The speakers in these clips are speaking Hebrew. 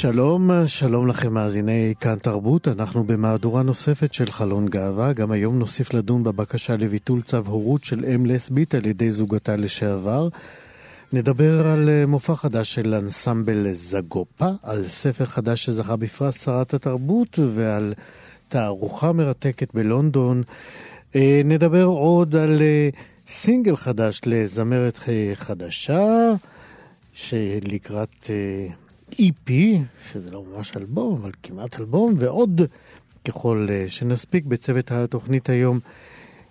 שלום, שלום לכם מאזיני כאן תרבות, אנחנו במהדורה נוספת של חלון גאווה, גם היום נוסיף לדון בבקשה לביטול צו הורות של אם לסבית על ידי זוגתה לשעבר. נדבר על אה, מופע חדש של אנסמבל זגופה, על ספר חדש שזכה בפרס שרת התרבות ועל תערוכה מרתקת בלונדון. אה, נדבר עוד על אה, סינגל חדש לזמרת חדשה, שלקראת EP, שזה לא ממש אלבום, אבל כמעט אלבום, ועוד ככל אה, שנספיק בצוות התוכנית היום.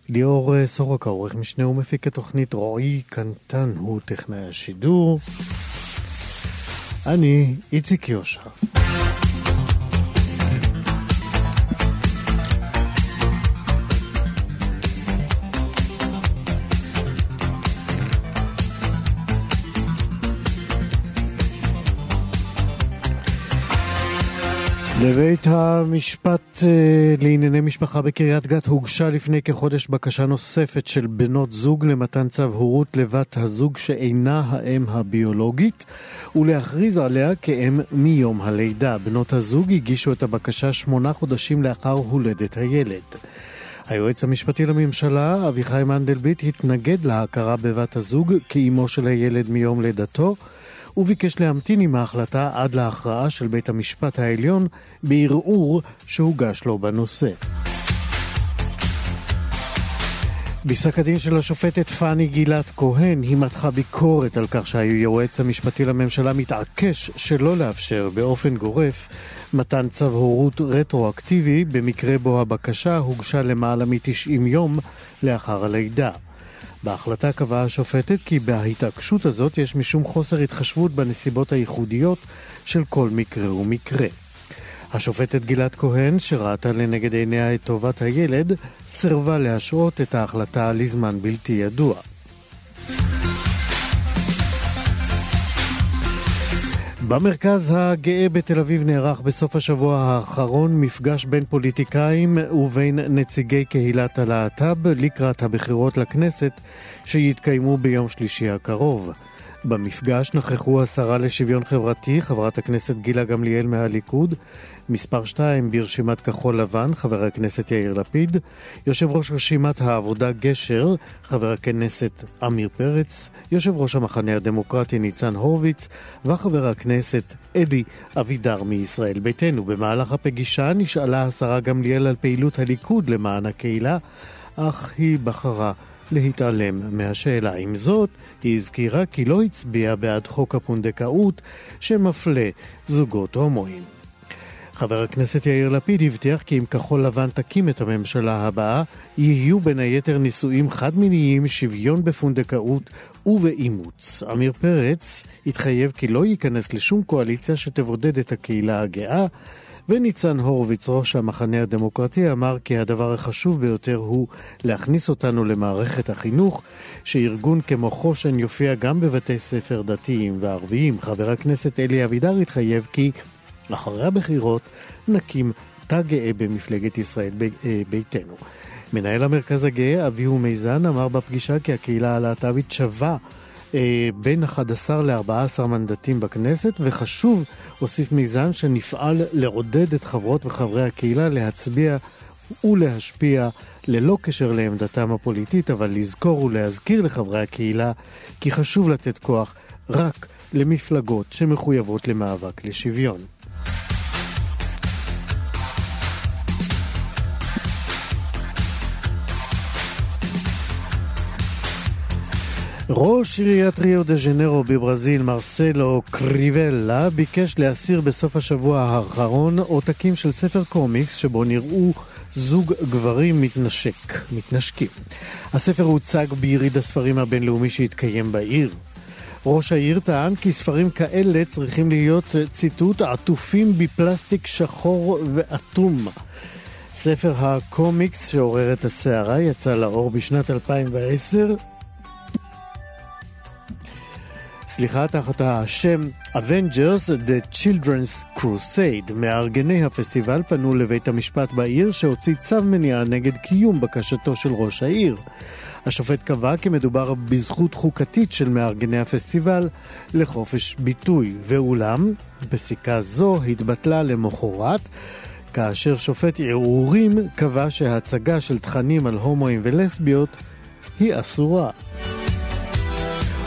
ליאור אה, סורק, העורך משנה ומפיק התוכנית, רועי קנטן הוא טכנאי השידור. אני איציק יושע. לבית המשפט אה, לענייני משפחה בקריית גת הוגשה לפני כחודש בקשה נוספת של בנות זוג למתן צו הורות לבת הזוג שאינה האם הביולוגית ולהכריז עליה כאם מיום הלידה. בנות הזוג הגישו את הבקשה שמונה חודשים לאחר הולדת הילד. היועץ המשפטי לממשלה, אביחי מנדלבליט, התנגד להכרה בבת הזוג כאימו של הילד מיום לידתו וביקש להמתין עם ההחלטה עד להכרעה של בית המשפט העליון בערעור שהוגש לו בנושא. בפסק הדין של השופטת פאני גילת כהן היא מתחה ביקורת על כך שהיועץ המשפטי לממשלה מתעקש שלא לאפשר באופן גורף מתן צו הורות רטרואקטיבי במקרה בו הבקשה הוגשה למעלה מ-90 יום לאחר הלידה. בהחלטה קבעה השופטת כי בהתעקשות הזאת יש משום חוסר התחשבות בנסיבות הייחודיות של כל מקרה ומקרה. השופטת גלעד כהן, שראתה לנגד עיניה את טובת הילד, סירבה להשעות את ההחלטה לזמן בלתי ידוע. במרכז הגאה בתל אביב נערך בסוף השבוע האחרון מפגש בין פוליטיקאים ובין נציגי קהילת הלהט"ב לקראת הבחירות לכנסת שיתקיימו ביום שלישי הקרוב. במפגש נכחו השרה לשוויון חברתי, חברת הכנסת גילה גמליאל מהליכוד, מספר 2 ברשימת כחול לבן, חבר הכנסת יאיר לפיד, יושב ראש רשימת העבודה גשר, חבר הכנסת עמיר פרץ, יושב ראש המחנה הדמוקרטי ניצן הורוביץ, וחבר הכנסת אדי אבידר מישראל ביתנו. במהלך הפגישה נשאלה השרה גמליאל על פעילות הליכוד למען הקהילה, אך היא בחרה להתעלם מהשאלה. עם זאת, היא הזכירה כי לא הצביעה בעד חוק הפונדקאות שמפלה זוגות הומואים. חבר הכנסת יאיר לפיד הבטיח כי אם כחול לבן תקים את הממשלה הבאה, יהיו בין היתר נישואים חד-מיניים, שוויון בפונדקאות ובאימוץ. עמיר פרץ התחייב כי לא ייכנס לשום קואליציה שתבודד את הקהילה הגאה, וניצן הורוביץ, ראש המחנה הדמוקרטי, אמר כי הדבר החשוב ביותר הוא להכניס אותנו למערכת החינוך, שארגון כמו חושן יופיע גם בבתי ספר דתיים וערביים. חבר הכנסת אלי אבידר התחייב כי אחרי הבחירות נקים תא גאה במפלגת ישראל אה, ביתנו. מנהל המרכז הגאה, אביהו מיזן, אמר בפגישה כי הקהילה הלהט"בית שווה אה, בין 11 ל-14 מנדטים בכנסת, וחשוב, הוסיף מיזן, שנפעל לעודד את חברות וחברי הקהילה להצביע ולהשפיע ללא קשר לעמדתם הפוליטית, אבל לזכור ולהזכיר לחברי הקהילה כי חשוב לתת כוח רק למפלגות שמחויבות למאבק לשוויון. ראש עיריית ריו דה ז'נרו בברזיל, מרסלו קריבלה, ביקש להסיר בסוף השבוע האחרון עותקים של ספר קומיקס שבו נראו זוג גברים מתנשק, מתנשקים. הספר הוצג ביריד הספרים הבינלאומי שהתקיים בעיר. ראש העיר טען כי ספרים כאלה צריכים להיות, ציטוט, עטופים בפלסטיק שחור ואטום. ספר הקומיקס שעורר את הסערה יצא לאור בשנת 2010 סליחה, תחת השם Avengers The Children's Crusade. מארגני הפסטיבל פנו לבית המשפט בעיר שהוציא צו מניעה נגד קיום בקשתו של ראש העיר. השופט קבע כי מדובר בזכות חוקתית של מארגני הפסטיבל לחופש ביטוי, ואולם, פסיקה זו התבטלה למחרת, כאשר שופט ערעורים קבע שהצגה של תכנים על הומואים ולסביות היא אסורה.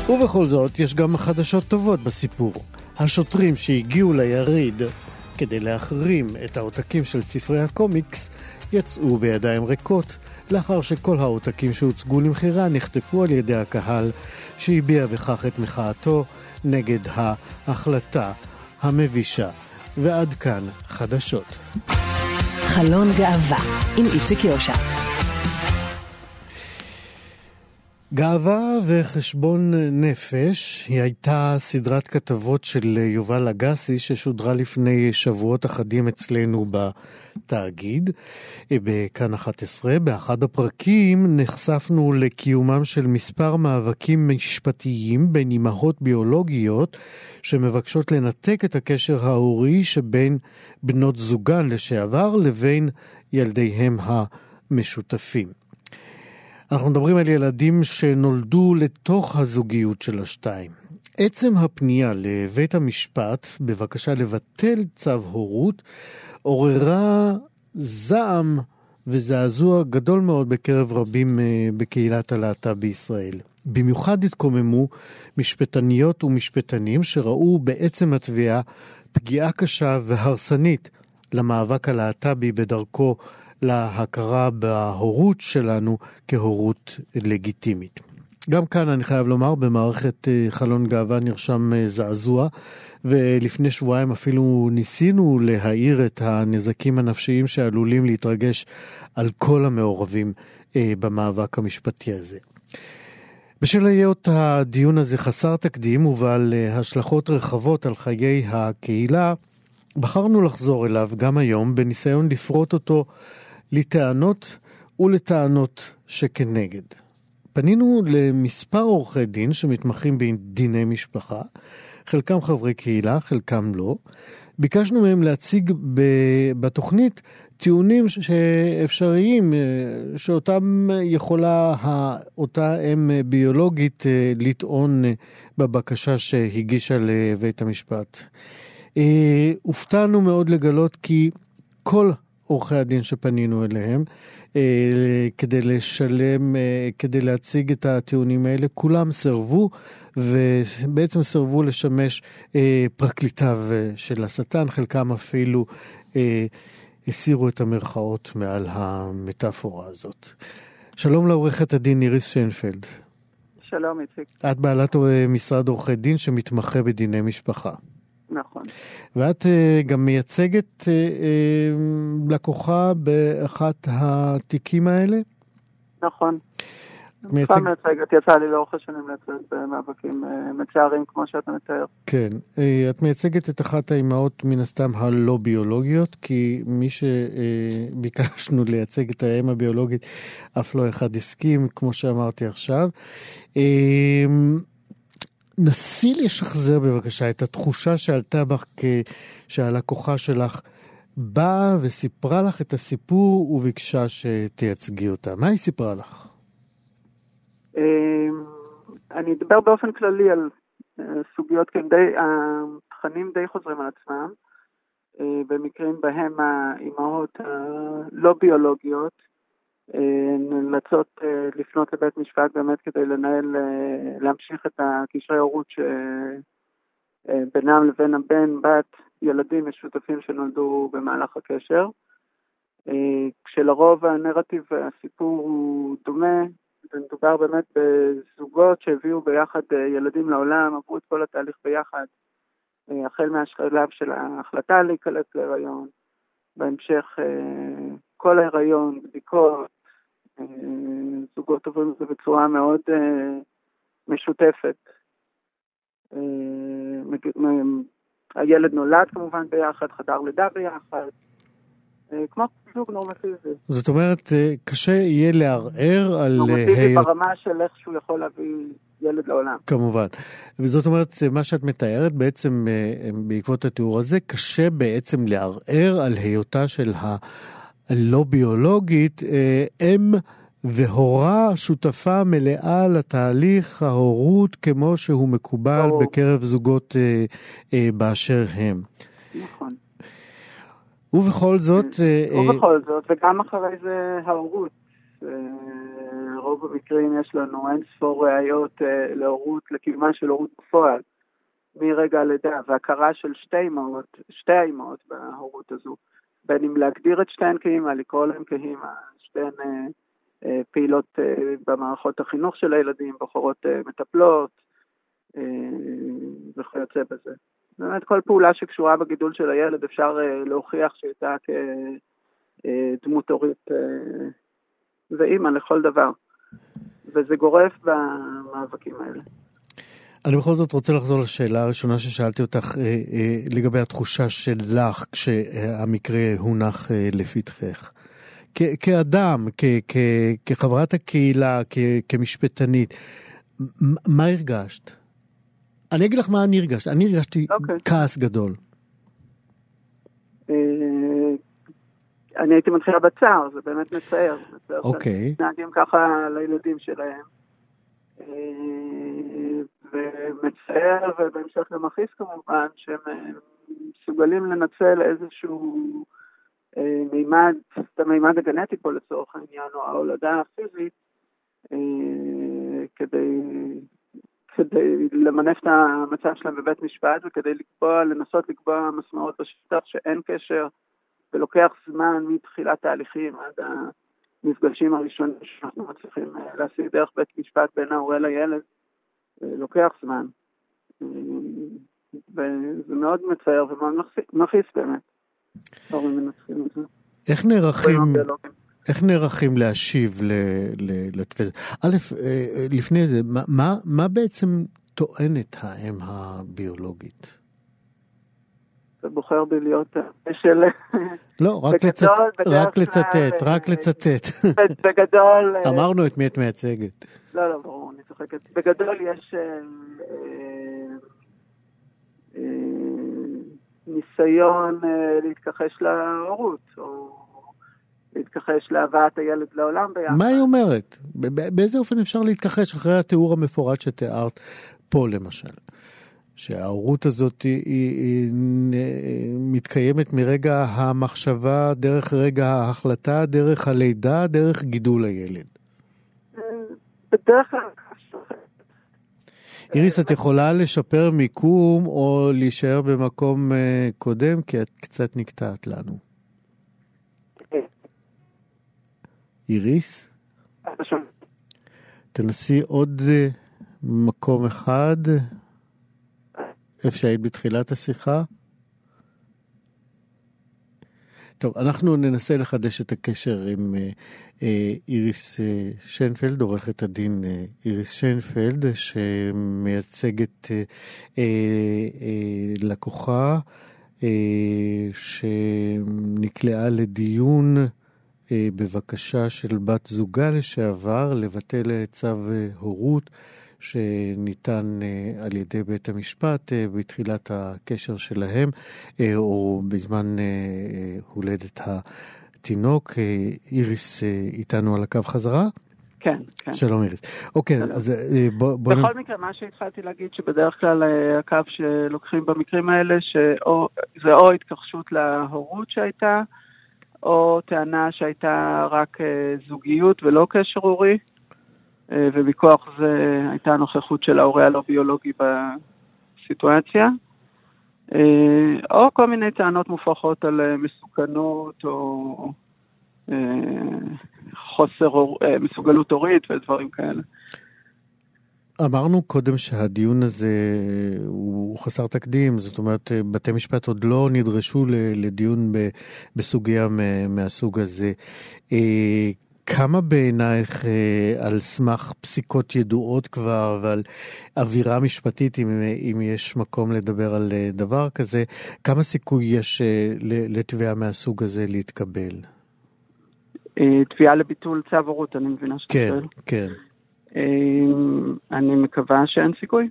ובכל זאת, יש גם חדשות טובות בסיפור. השוטרים שהגיעו ליריד כדי להחרים את העותקים של ספרי הקומיקס יצאו בידיים ריקות, לאחר שכל העותקים שהוצגו למכירה נחטפו על ידי הקהל, שהביע בכך את מחאתו נגד ההחלטה המבישה. ועד כאן חדשות. חלון גאווה עם איציק יושע. גאווה וחשבון נפש היא הייתה סדרת כתבות של יובל אגסי ששודרה לפני שבועות אחדים אצלנו בתאגיד, בכאן 11. באחד הפרקים נחשפנו לקיומם של מספר מאבקים משפטיים בין אימהות ביולוגיות שמבקשות לנתק את הקשר ההורי שבין בנות זוגן לשעבר לבין ילדיהם המשותפים. אנחנו מדברים על ילדים שנולדו לתוך הזוגיות של השתיים. עצם הפנייה לבית המשפט בבקשה לבטל צו הורות עוררה זעם וזעזוע גדול מאוד בקרב רבים אה, בקהילת הלהט"ב בישראל. במיוחד התקוממו משפטניות ומשפטנים שראו בעצם התביעה פגיעה קשה והרסנית למאבק הלהט"בי בדרכו להכרה בהורות שלנו כהורות לגיטימית. גם כאן אני חייב לומר, במערכת אה, חלון גאווה נרשם אה, זעזוע, ולפני שבועיים אפילו ניסינו להאיר את הנזקים הנפשיים שעלולים להתרגש על כל המעורבים אה, במאבק המשפטי הזה. בשל היות הדיון הזה חסר תקדים ובעל השלכות רחבות על חיי הקהילה, בחרנו לחזור אליו גם היום בניסיון לפרוט אותו לטענות ולטענות שכנגד. פנינו למספר עורכי דין שמתמחים בדיני משפחה, חלקם חברי קהילה, חלקם לא. ביקשנו מהם להציג בתוכנית טיעונים שאפשריים, שאותם יכולה אותה אם ביולוגית לטעון בבקשה שהגישה לבית המשפט. אה, הופתענו מאוד לגלות כי כל עורכי הדין שפנינו אליהם, אה, כדי לשלם, אה, כדי להציג את הטיעונים האלה, כולם סירבו, ובעצם סירבו לשמש אה, פרקליטיו של השטן, חלקם אפילו הסירו את המרכאות מעל המטאפורה הזאת. שלום לעורכת הדין ניריס שיינפלד. שלום, איציק. את בעלת משרד עורכי דין שמתמחה בדיני משפחה. נכון. ואת uh, גם מייצגת uh, uh, לקוחה באחת התיקים האלה? נכון. מייצג... כבר מייצגת, יצא לי לאורך השנים לייצג במאבקים מצערים כמו שאתה מתאר. כן, את מייצגת את אחת האימהות מן הסתם הלא ביולוגיות, כי מי שביקשנו לייצג את האם הביולוגית, אף לא אחד הסכים, כמו שאמרתי עכשיו. נסי לשחזר בבקשה את התחושה שעלתה בך כשהלקוחה שלך באה וסיפרה לך את הסיפור וביקשה שתייצגי אותה. מה היא סיפרה לך? אמ, אני אדבר באופן כללי על אה, סוגיות, כן, די, התכנים די חוזרים על עצמם, אה, במקרים בהם האימהות הלא ביולוגיות נאלצות אה, לפנות לבית משפט באמת כדי לנהל, אה, להמשיך את הקשרי הורות שבינם אה, לבין הבן, בת, ילדים משותפים שנולדו במהלך הקשר. כשלרוב הנרטיב והסיפור הוא דומה, מדובר באמת בזוגות שהביאו ביחד ילדים לעולם, עברו את כל התהליך ביחד, החל מהשלב של ההחלטה להיקלט להיריון, בהמשך כל ההיריון, בדיקות, זוגות עוברים את זה בצורה מאוד משותפת. הילד נולד כמובן ביחד, חדר לידה ביחד, כמו זוג נורמטיבי. זאת אומרת, קשה יהיה לערער על... נורמטיבי ברמה של איך שהוא יכול להביא ילד לעולם. כמובן. וזאת אומרת, מה שאת מתארת בעצם, בעקבות התיאור הזה, קשה בעצם לערער על היותה של הלא ביולוגית אם... והורה שותפה מלאה לתהליך ההורות כמו שהוא מקובל או... בקרב זוגות אה, אה, באשר הם. נכון. ובכל זאת... אה, ובכל אה... זאת, וגם אחרי זה ההורות. אה, רוב המקרים יש לנו אין ספור ראיות אה, להורות, לקיומה של הורות בפועל, מרגע הלידה, והכרה של שתי אמהות, שתי האמהות בהורות הזו, בין אם להגדיר את שתיהן כאימא, לקרוא להן כאימא, שתיהן... אה, אה, פעילות אה, במערכות החינוך של הילדים, בחורות אה, מטפלות וכיוצא בזה. באמת כל פעולה שקשורה בגידול של הילד אפשר להוכיח שהייתה כדמות הורית ואימא לכל דבר. וזה גורף במאבקים האלה. אני בכל זאת רוצה לחזור לשאלה הראשונה ששאלתי אותך לגבי התחושה שלך כשהמקרה הונח לפתחך. כאדם, כחברת הקהילה, כמשפטנית, מה הרגשת? אני אגיד לך מה אני הרגשתי. אני הרגשתי okay. אוקיי. כעס גדול. אה, אני הייתי מתחילה בצער, זה באמת מצער. אוקיי. מתנהגים ככה לילדים שלהם. ומצער, ובהמשך גם מכעיס כמובן, שהם אה, מסוגלים לנצל איזשהו אה, מימד, את המימד הגנטי פה לצורך העניין, או ההולדה הפיזית, אה, כדי, כדי למנף את המצב שלהם בבית משפט וכדי לקבוע, לנסות לקבוע מסמרות בשטח שאין קשר ולוקח זמן מתחילת תהליכים עד המפגשים הראשונים שאנחנו מצליחים להשיג דרך בית משפט בין ההורה לילד, לוקח זמן. וזה מאוד מצער ומאוד מכעיס באמת. איך נערכים, איך נערכים להשיב לתפס? א', אה, לפני זה, מה, מה בעצם טוענת האם הביולוגית? אתה בוחר בלהיות של... לא, רק, לצט... רק לצטט, רק לצטט. בגדול... אה, אמרנו את מי את מייצגת. לא, לא, ברור, אני צוחקת. בגדול יש... אה, ניסיון אה, להתכחש להורות, או להתכחש להבאת הילד לעולם ביחד. מה היא אומרת? באיזה אופן אפשר להתכחש אחרי התיאור המפורט שתיארת פה למשל? שההורות הזאת היא, היא, היא מתקיימת מרגע המחשבה, דרך רגע ההחלטה, דרך הלידה, דרך גידול הילד. בדרך כלל איריס, את יכולה לשפר מיקום או להישאר במקום אה, קודם, כי את קצת נקטעת לנו. איריס? תנסי עוד אה, מקום אחד, איפה שהיית בתחילת השיחה. טוב, אנחנו ננסה לחדש את הקשר עם אה, אה, איריס אה, שיינפלד, עורכת הדין אה, איריס שיינפלד, שמייצגת אה, אה, אה, לקוחה אה, שנקלעה לדיון אה, בבקשה של בת זוגה לשעבר לבטל צו אה, הורות. שניתן אה, על ידי בית המשפט אה, בתחילת הקשר שלהם, אה, או בזמן הולדת התינוק. איריס איתנו על הקו חזרה? כן, כן. שלום איריס. אוקיי, אז בוא... בוא בכל. מקרה, מה שהתחלתי להגיד, שבדרך כלל הקו שלוקחים במקרים האלה, שזה או התכחשות להורות שהייתה, או טענה שהייתה רק זוגיות ולא קשר הורי. אה, ומכוח זה הייתה נוכחות של ההורה הלא ביולוגי בסיטואציה, אה, או כל מיני טענות מופרכות על אה, מסוכנות או חוסר מסוגלות הורית ודברים כאלה. אמרנו קודם שהדיון הזה הוא חסר תקדים, זאת אומרת, בתי משפט עוד לא נדרשו לדיון בסוגיה מהסוג הזה. אה, כמה בעינייך אה, על סמך פסיקות ידועות כבר ועל אווירה משפטית, אם, אם יש מקום לדבר על אה, דבר כזה, כמה סיכוי יש לתביעה מהסוג הזה להתקבל? תביעה לביטול צו הורות, אני מבינה שאתה כן, שואל. כן. אמ, אני מקווה שאין סיכוי.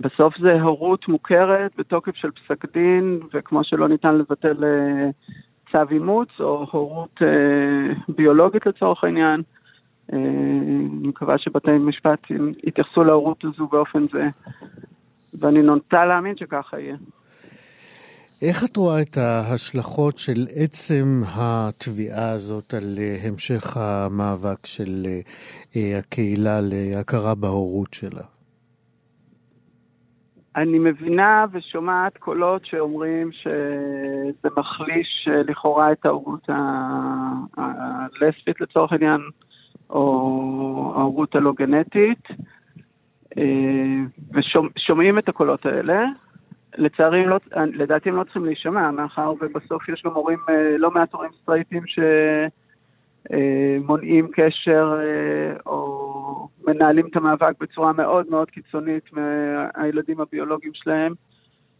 בסוף זה הורות מוכרת בתוקף של פסק דין, וכמו שלא ניתן לבטל אה, צו אימוץ, או הורות אה, ביולוגית לצורך העניין, אה, אני מקווה שבתי משפט יתייחסו להורות הזו באופן זה, ואני נוטה להאמין שככה יהיה. איך את רואה את ההשלכות של עצם התביעה הזאת על אה, המשך המאבק של הקהילה להכרה בהורות שלה? אני מבינה ושומעת קולות שאומרים שזה מחליש לכאורה את ההורות הלסבית לצורך העניין, או ההורות הלא גנטית, ושומעים את הקולות האלה. לצערי, לא, לדעתי הם לא צריכים להישמע, מאחר ובסוף יש גם הורים, אה, לא מעט הורים סטרייטים שמונעים אה, קשר אה, או מנהלים את המאבק בצורה מאוד מאוד קיצונית מהילדים הביולוגיים שלהם,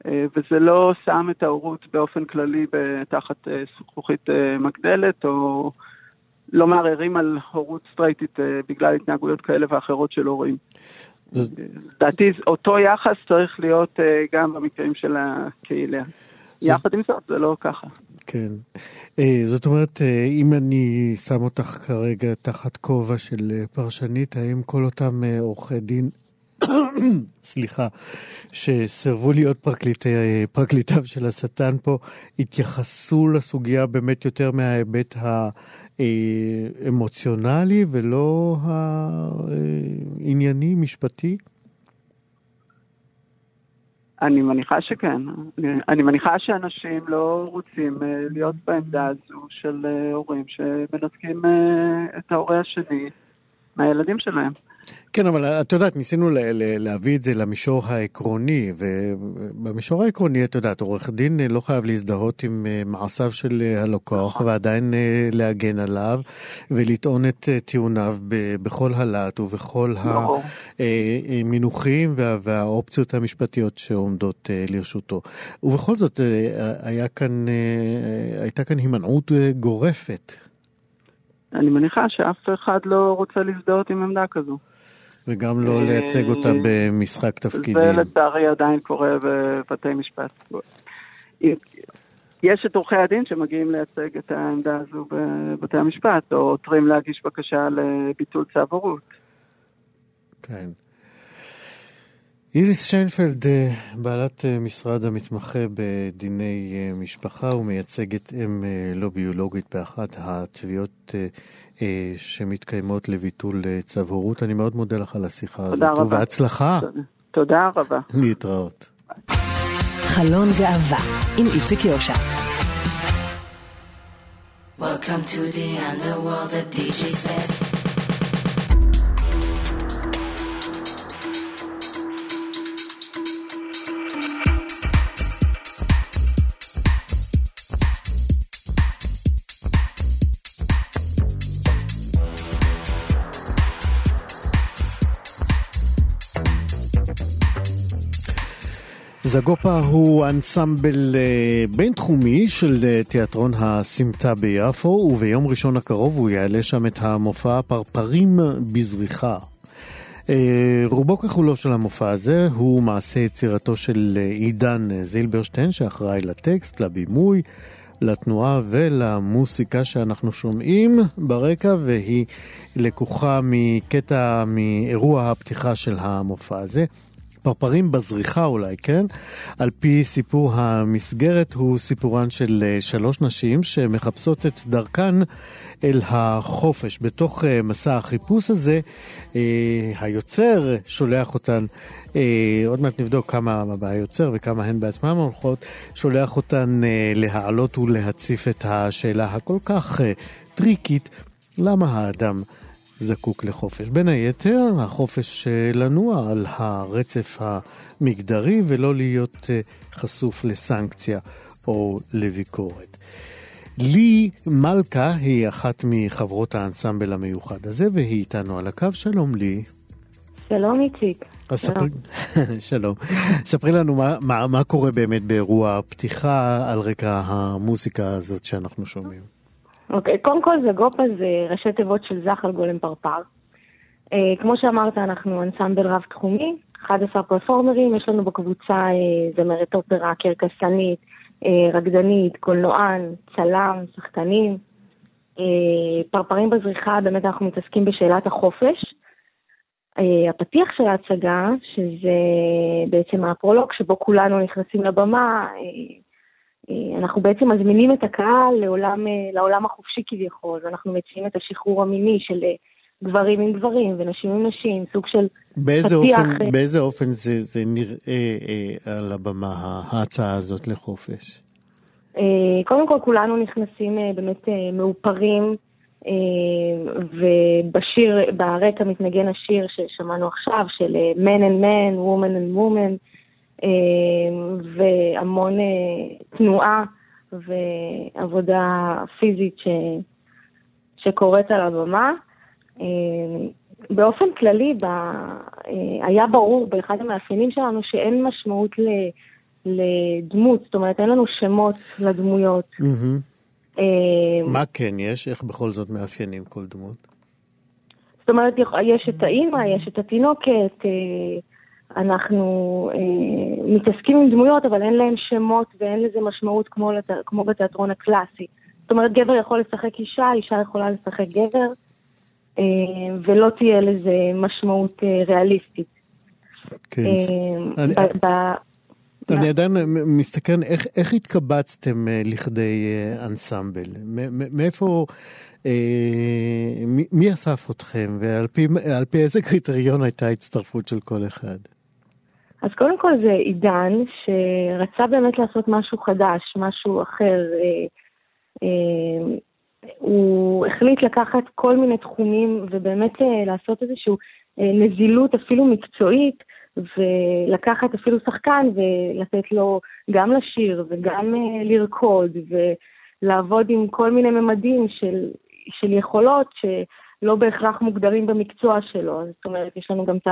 וזה לא שם את ההורות באופן כללי תחת זכוכית מגדלת, או לא מערערים על הורות סטרייטית בגלל התנהגויות כאלה ואחרות של הורים. לדעתי אותו יחס צריך להיות אה, גם במקרים של הקהילה. יחד עם זאת זה לא ככה. כן. אה, זאת אומרת, אה, אם אני שם אותך כרגע תחת כובע של פרשנית, האם כל אותם עורכי דין, סליחה, שסירבו להיות פרקליטי, פרקליטיו של השטן פה, התייחסו לסוגיה באמת יותר מההיבט האמוציונלי ולא הענייני, משפטי? אני מניחה שכן. אני, אני מניחה שאנשים לא רוצים uh, להיות בעמדה הזו של uh, הורים שמנתקים uh, את ההורה השני מהילדים שלהם. כן, אבל את יודעת, ניסינו להביא את זה למישור העקרוני, ובמישור העקרוני, את יודעת, עורך דין לא חייב להזדהות עם אה, מעשיו של אה, הלקוח, נכון. ועדיין אה, להגן עליו, ולטעון את טיעוניו בכל הלהט ובכל נכון. המינוחים והאופציות המשפטיות שעומדות לרשותו. ובכל זאת, היה כאן, הייתה כאן הימנעות גורפת. אני מניחה שאף אחד לא רוצה להזדהות עם עמדה כזו. וגם לא לייצג אותה אה, במשחק תפקידים. זה לצערי עדיין קורה בבתי משפט. יש את עורכי הדין שמגיעים לייצג את העמדה הזו בבתי המשפט, או עותרים להגיש בקשה לביטול צו הורות. כן. איריס שיינפלד, אה, בעלת אה, משרד המתמחה בדיני משפחה ומייצגת אם לא ביולוגית באחת התביעות אה, שמתקיימות לביטול אה, צו הורות. אני מאוד מודה לך על השיחה הזאת. תודה רבה. ובהצלחה. תודה רבה. להתראות. חלון גאווה עם איציק יושע. Welcome to the underworld, the DJ says. זגופה הוא אנסמבל אה, בינתחומי של אה, תיאטרון הסמטה ביפו, וביום ראשון הקרוב הוא יעלה שם את המופע פרפרים בזריחה. אה, רובו ככולו של המופע הזה הוא מעשה יצירתו של עידן זילברשטיין, שאחראי לטקסט, לבימוי, לתנועה ולמוסיקה שאנחנו שומעים ברקע, והיא לקוחה מקטע מאירוע הפתיחה של המופע הזה. פרפרים בזריחה אולי, כן? על פי סיפור המסגרת הוא סיפורן של אה, שלוש נשים שמחפשות את דרכן אל החופש. בתוך אה, מסע החיפוש הזה, אה, היוצר שולח אותן, עוד מעט נבדוק כמה היוצר וכמה הן בעצמן הולכות, שולח אותן להעלות ולהציף את השאלה הכל כך טריקית, למה האדם זקוק לחופש. בין היתר, החופש לנוע על הרצף המגדרי ולא להיות חשוף לסנקציה או לביקורת. לי מלכה היא אחת מחברות האנסמבל המיוחד הזה, והיא איתנו על הקו. שלום לי. שלום איציק. ספרי, שלום. ספרי לנו מה, מה, מה קורה באמת באירוע פתיחה על רקע המוזיקה הזאת שאנחנו שומעים. אוקיי, קודם כל זגופה זה ראשי תיבות של זחל גולם פרפר. Uh, כמו שאמרת, אנחנו אנסמבל רב-תחומי, 11 פרפורמרים, יש לנו בקבוצה uh, זמרת אופרה, קרקסנית, uh, רקדנית, קולנוען, צלם, שחקנים. Uh, פרפרים בזריחה, באמת אנחנו מתעסקים בשאלת החופש. Uh, הפתיח של ההצגה, שזה בעצם הפרולוג שבו כולנו נכנסים לבמה, אה, אנחנו בעצם מזמינים את הקהל לעולם, אה, לעולם החופשי כביכול, ואנחנו מציעים את השחרור המיני של אה, גברים עם גברים ונשים עם נשים, סוג של באיזה פתיח... אופן, באיזה אופן זה, זה נראה אה, על הבמה, ההצעה הזאת לחופש? אה, קודם כל כולנו נכנסים אה, באמת אה, מאופרים, אה, ובשיר, ברקע מתנגן השיר ששמענו עכשיו, של Man and Man, Woman and Woman, והמון אה, תנועה ועבודה פיזית ש, שקורית על הבמה. אמ, באופן כללי, ב, אה, היה ברור באחד המאפיינים שלנו שאין משמעות ל, לדמות, זאת אומרת, אין לנו שמות לדמויות. Mm-hmm. מה כן יש? איך בכל זאת מאפיינים כל דמות? זאת אומרת, יש את האימא, יש את התינוקת, אה, אנחנו אה, מתעסקים עם דמויות, אבל אין להם שמות ואין לזה משמעות כמו, לת... כמו בתיאטרון הקלאסי. זאת אומרת, גבר יכול לשחק אישה, אישה יכולה לשחק גבר, אה, ולא תהיה לזה משמעות אה, ריאליסטית. כן. אה, אני... ב... ב... אני עדיין מסתכל, איך, איך התקבצתם אה, לכדי אה, אנסמבל? מאיפה, אה, מי, מי אסף אתכם ועל פי, פי איזה קריטריון הייתה ההצטרפות של כל אחד? אז קודם כל זה עידן שרצה באמת לעשות משהו חדש, משהו אחר. אה, אה, הוא החליט לקחת כל מיני תחומים ובאמת אה, לעשות איזושהי נזילות אפילו מקצועית, ולקחת אפילו שחקן ולתת לו גם לשיר וגם לרקוד ולעבוד עם כל מיני ממדים של, של יכולות שלא בהכרח מוגדרים במקצוע שלו. זאת אומרת, יש לנו גם את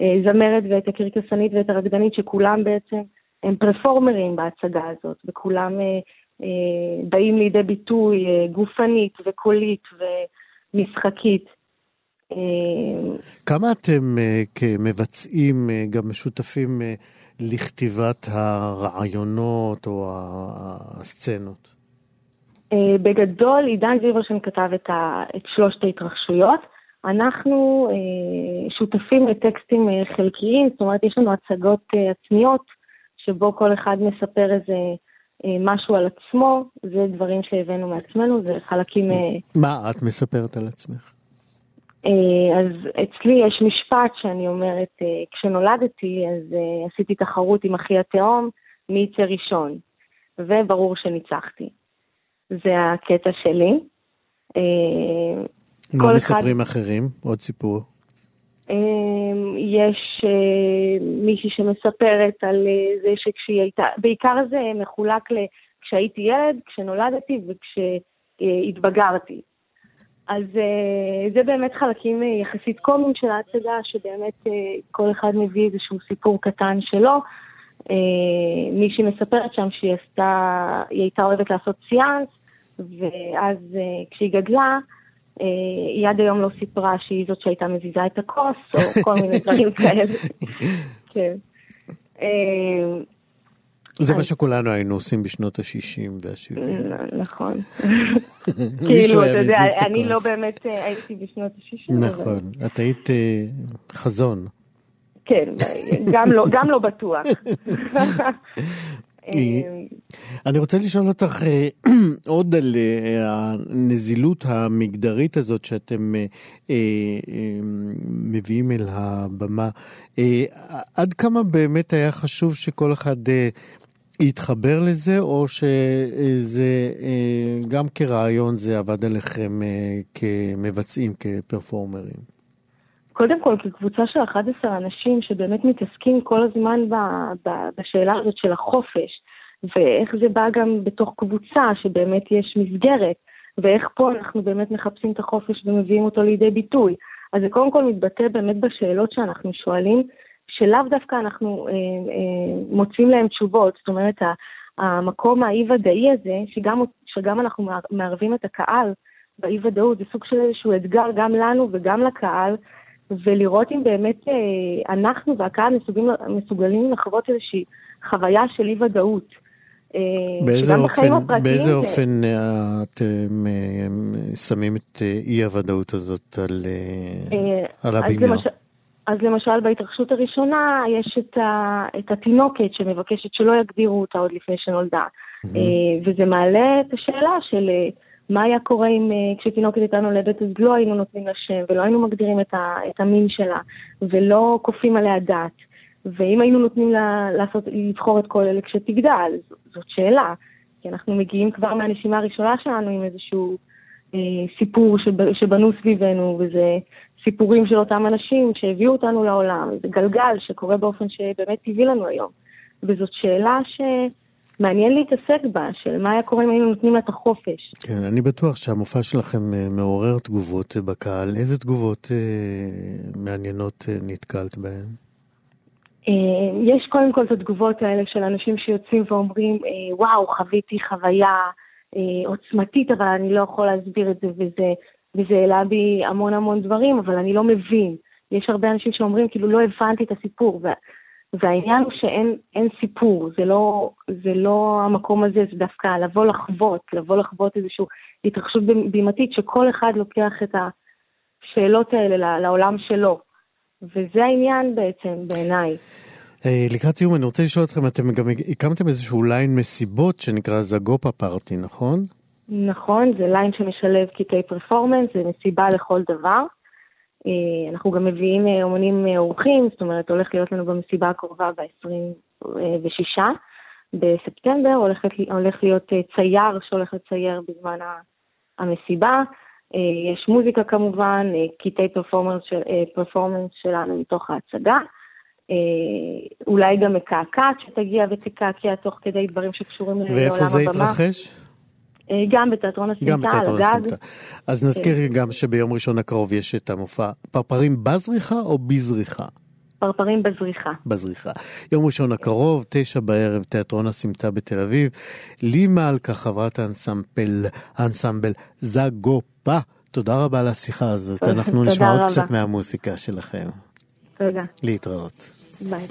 הזמרת ואת הקרקסנית ואת הרקדנית, שכולם בעצם הם פרפורמרים בהצגה הזאת, וכולם אה, אה, באים לידי ביטוי אה, גופנית וקולית ומשחקית. אה, כמה אתם אה, כמבצעים אה, גם משותפים אה, לכתיבת הרעיונות או הסצנות? אה, בגדול, עידן זיברשן כתב את, ה, את שלושת ההתרחשויות. אנחנו אה, שותפים לטקסטים אה, חלקיים, זאת אומרת, יש לנו הצגות עצמיות, שבו כל אחד מספר איזה משהו על עצמו, זה דברים שהבאנו מעצמנו, זה חלקים... מה את מספרת על עצמך? אז אצלי יש משפט שאני אומרת, כשנולדתי, אז עשיתי תחרות עם אחי התהום, מי יצא ראשון, וברור שניצחתי. זה הקטע שלי. אה, מה מספרים אחד... אחרים? עוד סיפור. אמ, יש אה, מישהי שמספרת על אה, זה שכשהיא הייתה, בעיקר זה מחולק כשהייתי ילד, כשנולדתי וכשהתבגרתי. אז אה, זה באמת חלקים יחסית קומיים של ההצגה, שבאמת כל אחד מביא איזשהו סיפור קטן שלו. מישהי מספרת שם שהיא עשתה, היא הייתה אוהבת לעשות סיאנס, ואז כשהיא גדלה, אה, היא עד היום לא סיפרה שהיא זאת שהייתה מזיזה את הכוס, או כל מיני דברים כאלה. כן. אה, זה מה שכולנו היינו עושים בשנות ה-60 וה-70. נכון. כאילו, אתה יודע, אני לא באמת הייתי בשנות ה-60. נכון, את היית חזון. כן, גם לא, גם לא בטוח. אני רוצה לשאול אותך אה, עוד על אה, הנזילות המגדרית הזאת שאתם אה, מביאים אל הבמה. עד כמה באמת היה חשוב שכל אחד יתחבר לזה, או שזה גם כרעיון זה עבד עליכם כמבצעים, כפרפורמרים? קודם כל, כקבוצה של 11 אנשים שבאמת מתעסקים כל הזמן ב, ב, בשאלה הזאת של החופש, ואיך זה בא גם בתוך קבוצה שבאמת יש מסגרת, ואיך פה אנחנו באמת מחפשים את החופש ומביאים אותו לידי ביטוי. אז זה קודם כל מתבטא באמת בשאלות שאנחנו שואלים, שלאו דווקא אנחנו אה, אה, מוצאים להם תשובות. זאת אומרת, המקום האי-ודאי הזה, שגם, שגם אנחנו מערבים את הקהל באי-ודאות, זה סוג של איזשהו אתגר גם לנו וגם לקהל, ולראות אם באמת אה, אנחנו והקהל מסוגלים, מסוגלים לחוות איזושהי חוויה של אי-ודאות. אה, באיזה אופן, באיזה אופן אה, אתם שמים את אי-הוודאות הזאת על, על הבימה? אז למשל, אז למשל בהתרחשות הראשונה יש את, ה, את התינוקת שמבקשת שלא יגדירו אותה עוד לפני שנולדה. Mm-hmm. וזה מעלה את השאלה של מה היה קורה אם uh, כשתינוקת הייתה נולדת אז לא היינו נותנים לה שם ולא היינו מגדירים את, ה, את המין שלה ולא כופים עליה דת. ואם היינו נותנים לה לעשות, לבחור את כל אלה כשתגדל, זאת שאלה. כי אנחנו מגיעים כבר מהנשימה הראשונה שלנו עם איזשהו אה, סיפור שב, שבנו סביבנו, וזה סיפורים של אותם אנשים שהביאו אותנו לעולם, זה גלגל שקורה באופן שבאמת טבעי לנו היום. וזאת שאלה ש... מעניין להתעסק בה, של מה היה קורה אם היינו נותנים לה את החופש. כן, אני בטוח שהמופע שלכם אה, מעורר תגובות אה, בקהל. איזה תגובות אה, מעניינות אה, נתקלת בהן? אה, יש קודם כל את התגובות האלה של אנשים שיוצאים ואומרים, אה, וואו, חוויתי חוויה אה, עוצמתית, אבל אני לא יכול להסביר את זה, וזה, וזה העלה בי המון המון דברים, אבל אני לא מבין. יש הרבה אנשים שאומרים, כאילו, לא הבנתי את הסיפור. והעניין הוא שאין סיפור, זה לא, זה לא המקום הזה, זה דווקא לבוא לחוות, לבוא לחוות איזושהי התרחשות בימתית, שכל אחד לוקח את השאלות האלה לעולם שלו. וזה העניין בעצם, בעיניי. אה, לקראת סיום, אני רוצה לשאול אתכם, אתם גם הקמתם איזשהו ליין מסיבות שנקרא זגופה party, נכון? נכון, זה ליין שמשלב קטעי פרפורמנס, זה מסיבה לכל דבר. אה, אנחנו גם מביאים אה, אומנים אה, אורחים, זאת אומרת, הולך להיות לנו במסיבה הקרובה ב-26 בספטמבר, הולך, הולך להיות צייר שהולך לצייר בזמן המסיבה. יש מוזיקה כמובן, קטעי פרפורמנס, של, פרפורמנס שלנו מתוך ההצגה. אולי גם מקעקעת שתגיע ותקעקע תוך כדי דברים שקשורים לעולם הבמה. ואיפה זה יתרחש? אה, גם בתיאטרון הסמטה, על הגג. אז נזכיר כן. גם שביום ראשון הקרוב יש את המופע פרפרים בזריחה או בזריחה? פרפרים בזריחה. בזריחה. יום ראשון הקרוב, תשע בערב, תיאטרון הסמטה בתל אביב. לי מלכה, חברת האנסמבל, האנסמבל זגופה. תודה רבה על השיחה הזאת. אנחנו נשמע עוד קצת מהמוסיקה שלכם. תודה. להתראות. ביי.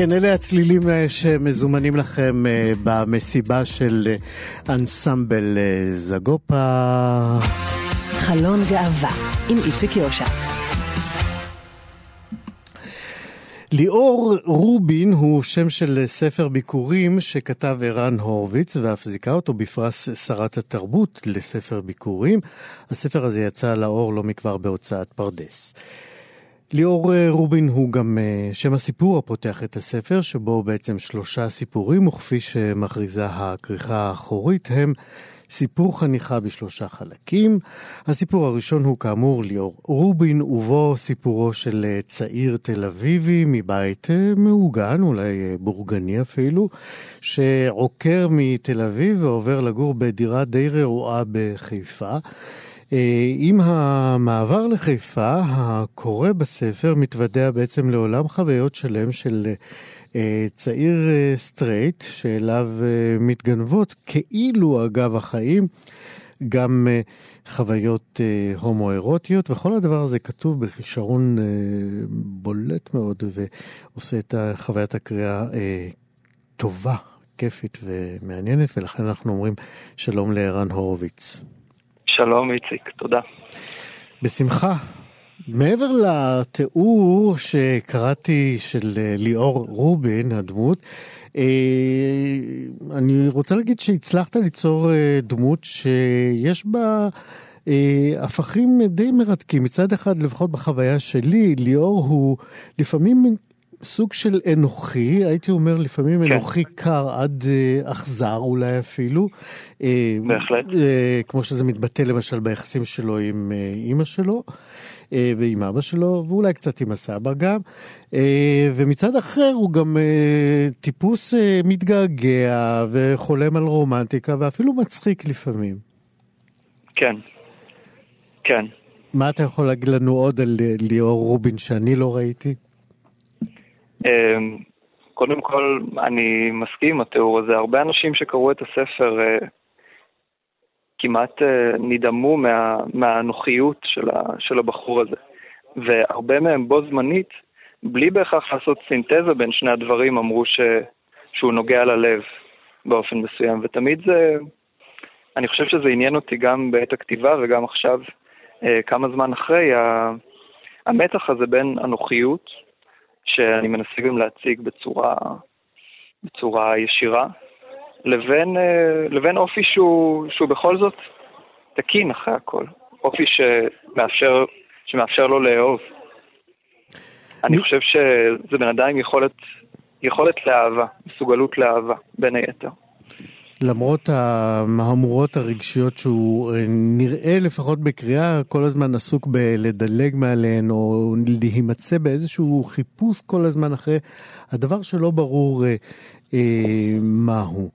כן, אלה הצלילים אה, שמזומנים לכם אה, במסיבה של אה, אנסמבל זגופה. חלון גאווה עם איציק יושע. ליאור רובין הוא שם של ספר ביקורים שכתב ערן הורוביץ ואף זיכה אותו בפרס שרת התרבות לספר ביקורים. הספר הזה יצא לאור לא מכבר בהוצאת פרדס. ליאור אה, רובין הוא גם אה, שם הסיפור הפותח את הספר, שבו בעצם שלושה סיפורים, וכפי שמכריזה הכריכה האחורית, הם סיפור חניכה בשלושה חלקים. הסיפור הראשון הוא כאמור ליאור רובין, ובו סיפורו של אה, צעיר תל אביבי מבית מעוגן, אולי בורגני אפילו, שעוקר מתל אביב ועובר לגור בדירה די רעועה בחיפה. אה, עם המעבר לחיפה, הקורא בספר מתוודע בעצם לעולם חוויות שלם של אה, צעיר אה, סטרייט, שאליו מתגנבות כאילו אגב החיים. גם חוויות הומו-ארוטיות, וכל הדבר הזה כתוב בכישרון בולט מאוד, ועושה את חוויית הקריאה טובה, כיפית ומעניינת, ולכן אנחנו אומרים שלום לערן הורוביץ. שלום איציק, תודה. בשמחה. מעבר לתיאור שקראתי של אה, ליאור רובין, הדמות, אה, אני רוצה להגיד שהצלחת ליצור אה, דמות שיש בה הפכים די מרתקים. מצד אחד, לפחות בחוויה שלי, ליאור הוא לפעמים סוג של אנוכי, הייתי אומר לפעמים כן. אנוכי קר עד אה, אכזר אולי אפילו. אה, בהחלט. אה, כמו שזה מתבטא למשל ביחסים שלו עם אה, אימא שלו. אה, ועם אבא שלו, ואולי קצת עם הסבא גם. אה, ומצד אחר הוא גם אה, טיפוס אה, מתגעגע וחולם על רומנטיקה ואפילו מצחיק לפעמים. כן, כן. מה אתה יכול להגיד לנו עוד על אה, ליאור רובין שאני לא ראיתי? אמ, קודם כל, אני מסכים עם התיאור הזה. הרבה אנשים שקראו את הספר אה, כמעט אה, נדהמו מה, מהנוחיות של, ה, של הבחור הזה. והרבה מהם בו זמנית, בלי בהכרח לעשות סינתזה בין שני הדברים, אמרו ש, שהוא נוגע ללב באופן מסוים. ותמיד זה, אני חושב שזה עניין אותי גם בעת הכתיבה וגם עכשיו, אה, כמה זמן אחרי, המתח הזה בין הנוחיות, שאני מנסה גם להציג בצורה, בצורה ישירה, לבין, אה, לבין אופי שהוא, שהוא בכל זאת תקין אחרי הכל. אופי שמאפשר, שמאפשר לו לאהוב. אני חושב שזה בן אדם עם יכולת, יכולת לאהבה, מסוגלות לאהבה, בין היתר. למרות המהמורות הרגשיות שהוא אה, נראה לפחות בקריאה כל הזמן עסוק בלדלג מעליהן או להימצא באיזשהו חיפוש כל הזמן אחרי הדבר שלא ברור אה, אה, מהו.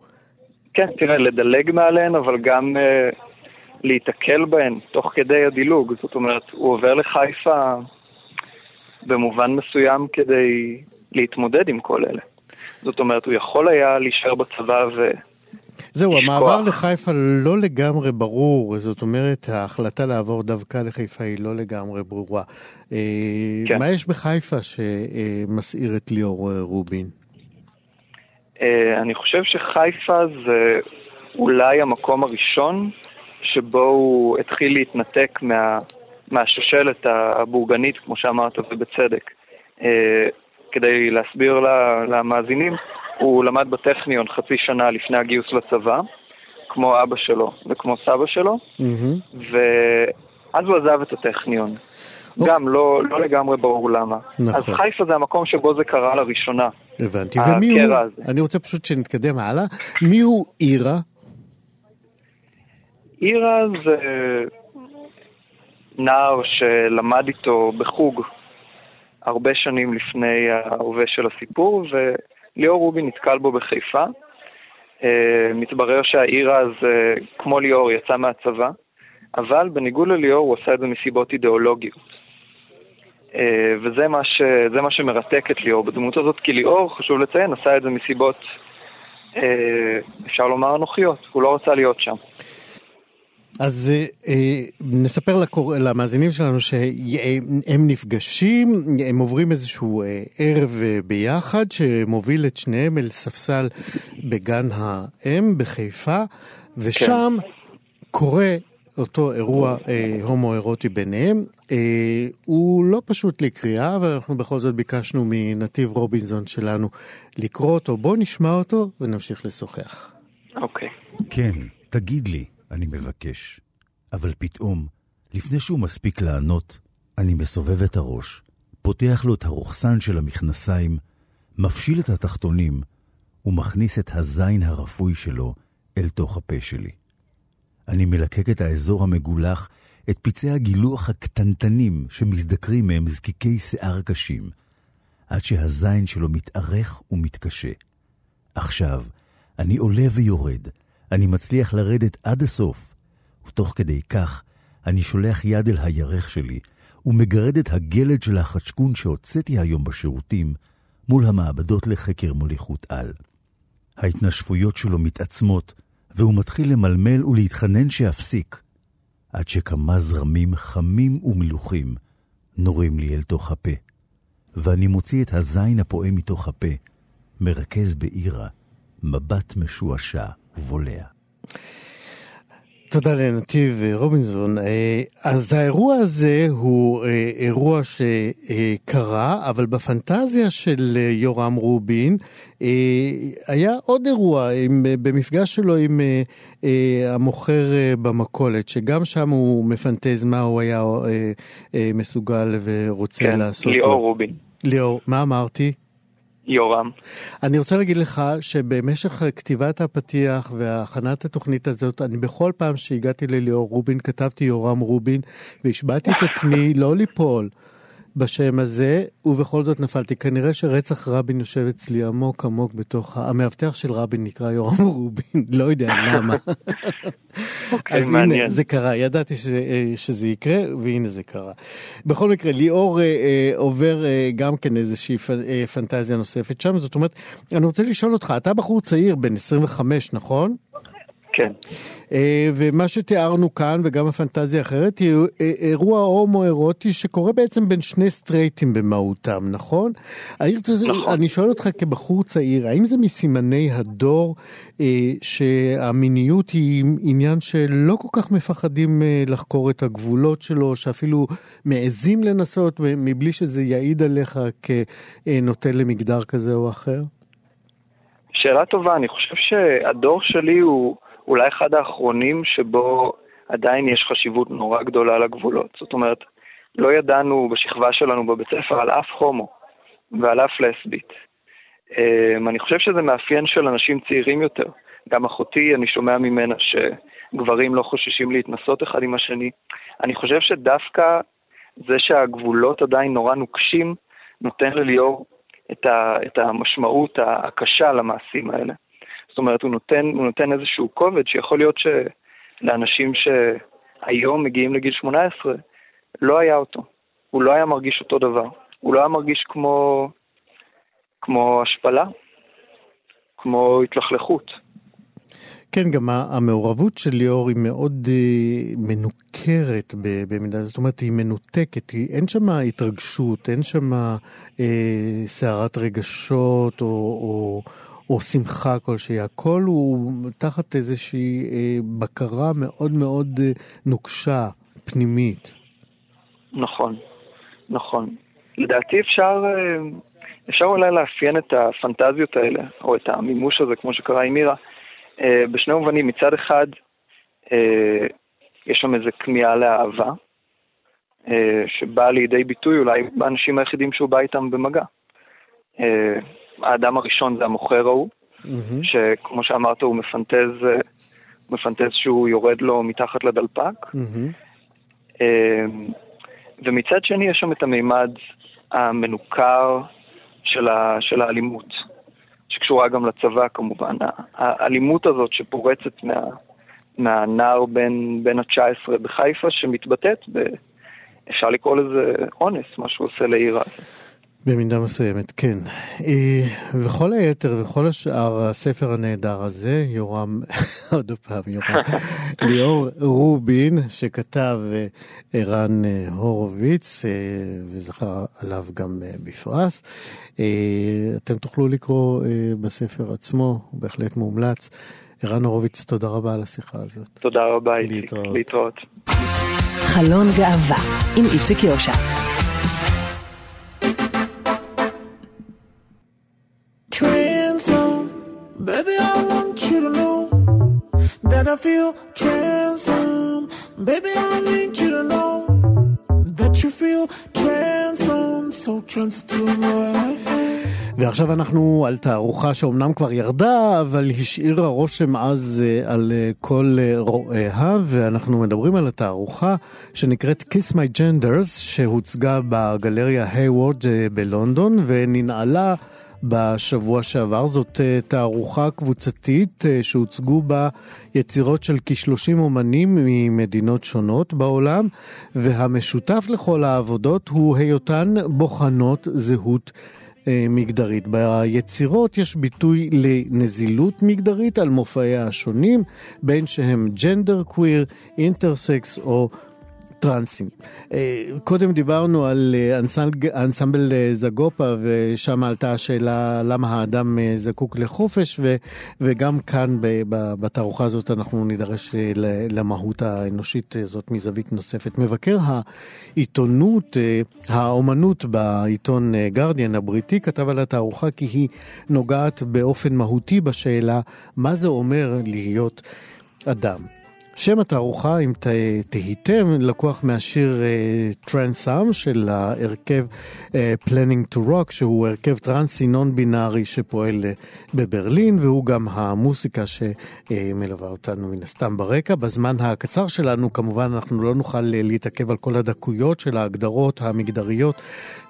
כן, תראה, לדלג מעליהן אבל גם אה, להיתקל בהן תוך כדי הדילוג. זאת אומרת, הוא עובר לחיפה במובן מסוים כדי להתמודד עם כל אלה. זאת אומרת, הוא יכול היה להישאר בצבא ו... זהו, המעבר לחיפה לא לגמרי ברור, זאת אומרת, ההחלטה לעבור דווקא לחיפה היא לא לגמרי ברורה. אה, כן. מה יש בחיפה שמסעיר את ליאור אה, רובין? אה, אני חושב שחיפה זה אולי המקום הראשון שבו הוא התחיל להתנתק מה, מהשושלת הבורגנית, כמו שאמרת, ובצדק. כדי להסביר למאזינים, הוא למד בטכניון חצי שנה לפני הגיוס לצבא, כמו אבא שלו וכמו סבא שלו, mm-hmm. ואז הוא עזב את הטכניון. Okay. אוקיי. גם לא, לא לגמרי ברור למה. נכון. אז חיפה זה המקום שבו זה קרה לראשונה. הבנתי. ומי הוא, הזה. אני רוצה פשוט שנתקדם הלאה, מי הוא אירה? אירה זה נער שלמד איתו בחוג הרבה שנים לפני ההווה של הסיפור, ו... ליאור רובין נתקל בו בחיפה. Uh, מתברר שהעיר אז, uh, כמו ליאור, יצא מהצבא, אבל בניגוד לליאור הוא עשה את זה מסיבות אידיאולוגיות. Uh, וזה מה, ש, מה שמרתק את ליאור בדמות הזאת, כי ליאור, חשוב לציין, עשה את זה מסיבות, uh, אפשר לומר, אנוכיות. הוא לא רצה להיות שם. אז אה, אה, נספר לקור... למאזינים שלנו שהם נפגשים, הם עוברים איזשהו אה, ערב אה, ביחד שמוביל את שניהם אל ספסל בגן האם בחיפה, ושם כן. קורה אותו אירוע אה, הומואירוטי ביניהם. אה, הוא לא פשוט לקריאה, אבל אנחנו בכל זאת ביקשנו מנתיב רובינזון שלנו לקרוא אותו. בואו נשמע אותו ונמשיך לשוחח. אוקיי. כן, תגיד לי, אני מבקש. אבל פתאום, לפני שהוא מספיק לענות, אני מסובב את הראש, פותח לו את הרוכסן של המכנסיים, מפשיל את התחתונים, ומכניס את הזין הרפוי שלו אל תוך הפה שלי. אני מלקק את האזור המגולח, את פצעי הגילוח הקטנטנים שמזדקרים מהם זקיקי שיער קשים, עד שהזין שלו מתארך ומתקשה. עכשיו, אני עולה ויורד, אני מצליח לרדת עד הסוף, ותוך כדי כך אני שולח יד אל הירך שלי, ומגרד את הגלד של החשקון שהוצאתי היום בשירותים מול המעבדות לחקר מוליכות על. ההתנשפויות שלו מתעצמות, והוא מתחיל למלמל ולהתחנן שיפסיק, עד שכמה זרמים חמים ומלוכים נורים לי אל תוך הפה, ואני מוציא את הזין הפועם מתוך הפה, מרכז בעירה, מבט משועשע ובולע. תודה לנתיב רובינזון. אה, אז האירוע הזה הוא אה, אירוע שקרה, אבל בפנטזיה של יורם רובין אה, היה עוד אירוע במפגש שלו עם המוכר במכולת, שגם שם הוא מפנטז מה הוא היה מסוגל ורוצה כן, לעשות. כן, ליאור רובין. ליאור, מה אמרתי? יורם. אני רוצה להגיד לך שבמשך כתיבת הפתיח והכנת התוכנית הזאת, אני בכל פעם שהגעתי לליאור רובין, כתבתי יורם רובין, והשבעתי את עצמי לא ליפול. בשם הזה, ובכל זאת נפלתי. כנראה שרצח רבין יושב אצלי עמוק עמוק בתוך, המאבטח של רבין נקרא יורם רובין, לא יודע למה. אוקיי, אז הנה, זה קרה, ידעתי ש, אה, שזה יקרה, והנה זה קרה. בכל מקרה, ליאור אה, אה, עובר אה, גם כן איזושהי פ, אה, פנטזיה נוספת שם, זאת אומרת, אני רוצה לשאול אותך, אתה בחור צעיר, בן 25, נכון? כן. אה, ומה שתיארנו כאן, וגם הפנטזיה האחרת, היא אה, אירוע הומואירוטי שקורה בעצם בין שני סטרייטים במהותם, נכון? נכון. אני שואל אותך כבחור צעיר, האם זה מסימני הדור אה, שהמיניות היא עניין שלא כל כך מפחדים לחקור את הגבולות שלו, שאפילו מעזים לנסות מבלי שזה יעיד עליך כנוטה למגדר כזה או אחר? שאלה טובה, אני חושב שהדור שלי הוא... אולי אחד האחרונים שבו עדיין יש חשיבות נורא גדולה לגבולות. זאת אומרת, לא ידענו בשכבה שלנו בבית ספר על אף הומו ועל אף לסבית. אמ, אני חושב שזה מאפיין של אנשים צעירים יותר. גם אחותי, אני שומע ממנה שגברים לא חוששים להתנסות אחד עם השני. אני חושב שדווקא זה שהגבולות עדיין נורא נוקשים, נותן לליאור את, ה, את המשמעות הקשה למעשים האלה. זאת אומרת, הוא נותן, הוא נותן איזשהו כובד שיכול להיות שלאנשים שהיום מגיעים לגיל 18, לא היה אותו. הוא לא היה מרגיש אותו דבר. הוא לא היה מרגיש כמו, כמו השפלה, כמו התלכלכות. כן, גם המעורבות של ליאור היא מאוד אה, מנוכרת במידה, זאת אומרת, היא מנותקת, היא, אין שם התרגשות, אין שם אה, סערת רגשות או, או, או שמחה כלשהי, הכל הוא תחת איזושהי אה, בקרה מאוד מאוד אה, נוקשה, פנימית. נכון, נכון. לדעתי אפשר, אה, אפשר אולי לאפיין את הפנטזיות האלה, או את המימוש הזה, כמו שקרה עם מירה, בשני מובנים. מצד אחד, יש שם איזו כמיהה לאהבה, אה, שבאה לידי ביטוי אולי באנשים היחידים שהוא בא איתם במגע. אה, האדם הראשון זה המוכר ההוא, mm-hmm. שכמו שאמרת הוא מפנטז, מפנטז שהוא יורד לו מתחת לדלפק. Mm-hmm. ומצד שני יש שם את המימד המנוכר של, ה, של האלימות, שקשורה גם לצבא כמובן. האלימות הזאת שפורצת מה, מהנער בן, בן ה-19 בחיפה, שמתבטאת ב... אפשר לקרוא לזה אונס, מה שהוא עושה לעיר הזה. במידה מסוימת, כן. אה, וכל היתר וכל השאר, הספר הנהדר הזה, יורם, עוד פעם יורם, ליאור רובין, שכתב אה, ערן אה, הורוביץ, וזכה עליו גם בפרס. אתם תוכלו לקרוא בספר עצמו, הוא בהחלט מומלץ. ערן הורוביץ, תודה רבה על השיחה הזאת. תודה רבה, איציק. להתראות. חלון גאווה, עם איציק יושע. Baby, I want you to know that I feel transformed. Baby, I need you to know that you feel transformed, so transform ועכשיו אנחנו על תערוכה שאומנם כבר ירדה, אבל השאירה רושם אז אה, על אה, כל אה, רואיה, ואנחנו מדברים על התערוכה שנקראת Kiss My Genders, שהוצגה בגלריה היוורד בלונדון, וננעלה בשבוע שעבר. זאת אה, תערוכה קבוצתית אה, שהוצגו בה יצירות של כ-30 אומנים ממדינות שונות בעולם, והמשותף לכל העבודות הוא היותן בוחנות זהות. אה, מגדרית. ביצירות יש ביטוי לנזילות מגדרית על מופעיה השונים, בין שהם ג'נדר קוויר, אינטרסקס או טרנסים. אה, קודם דיברנו על אה, אנסמבל אה, זגופה, ושם עלתה השאלה למה האדם זקוק לחופש, וגם כאן בתערוכה הזאת אנחנו נידרש למהות האנושית הזאת מזווית נוספת. מבקר העיתונות, האומנות בעיתון גרדיאן הבריטי, כתב על התערוכה כי היא נוגעת באופן מהותי בשאלה מה זה אומר להיות אדם. שם התערוכה, אם תהיתם, לקוח מהשיר טרנסאם uh, של ההרכב uh, Planning to Rock, שהוא הרכב טרנסי נון בינארי שפועל uh, בברלין, והוא גם המוסיקה שמלווה אותנו מן הסתם ברקע. בזמן הקצר שלנו, כמובן, אנחנו לא נוכל להתעכב על כל הדקויות של ההגדרות המגדריות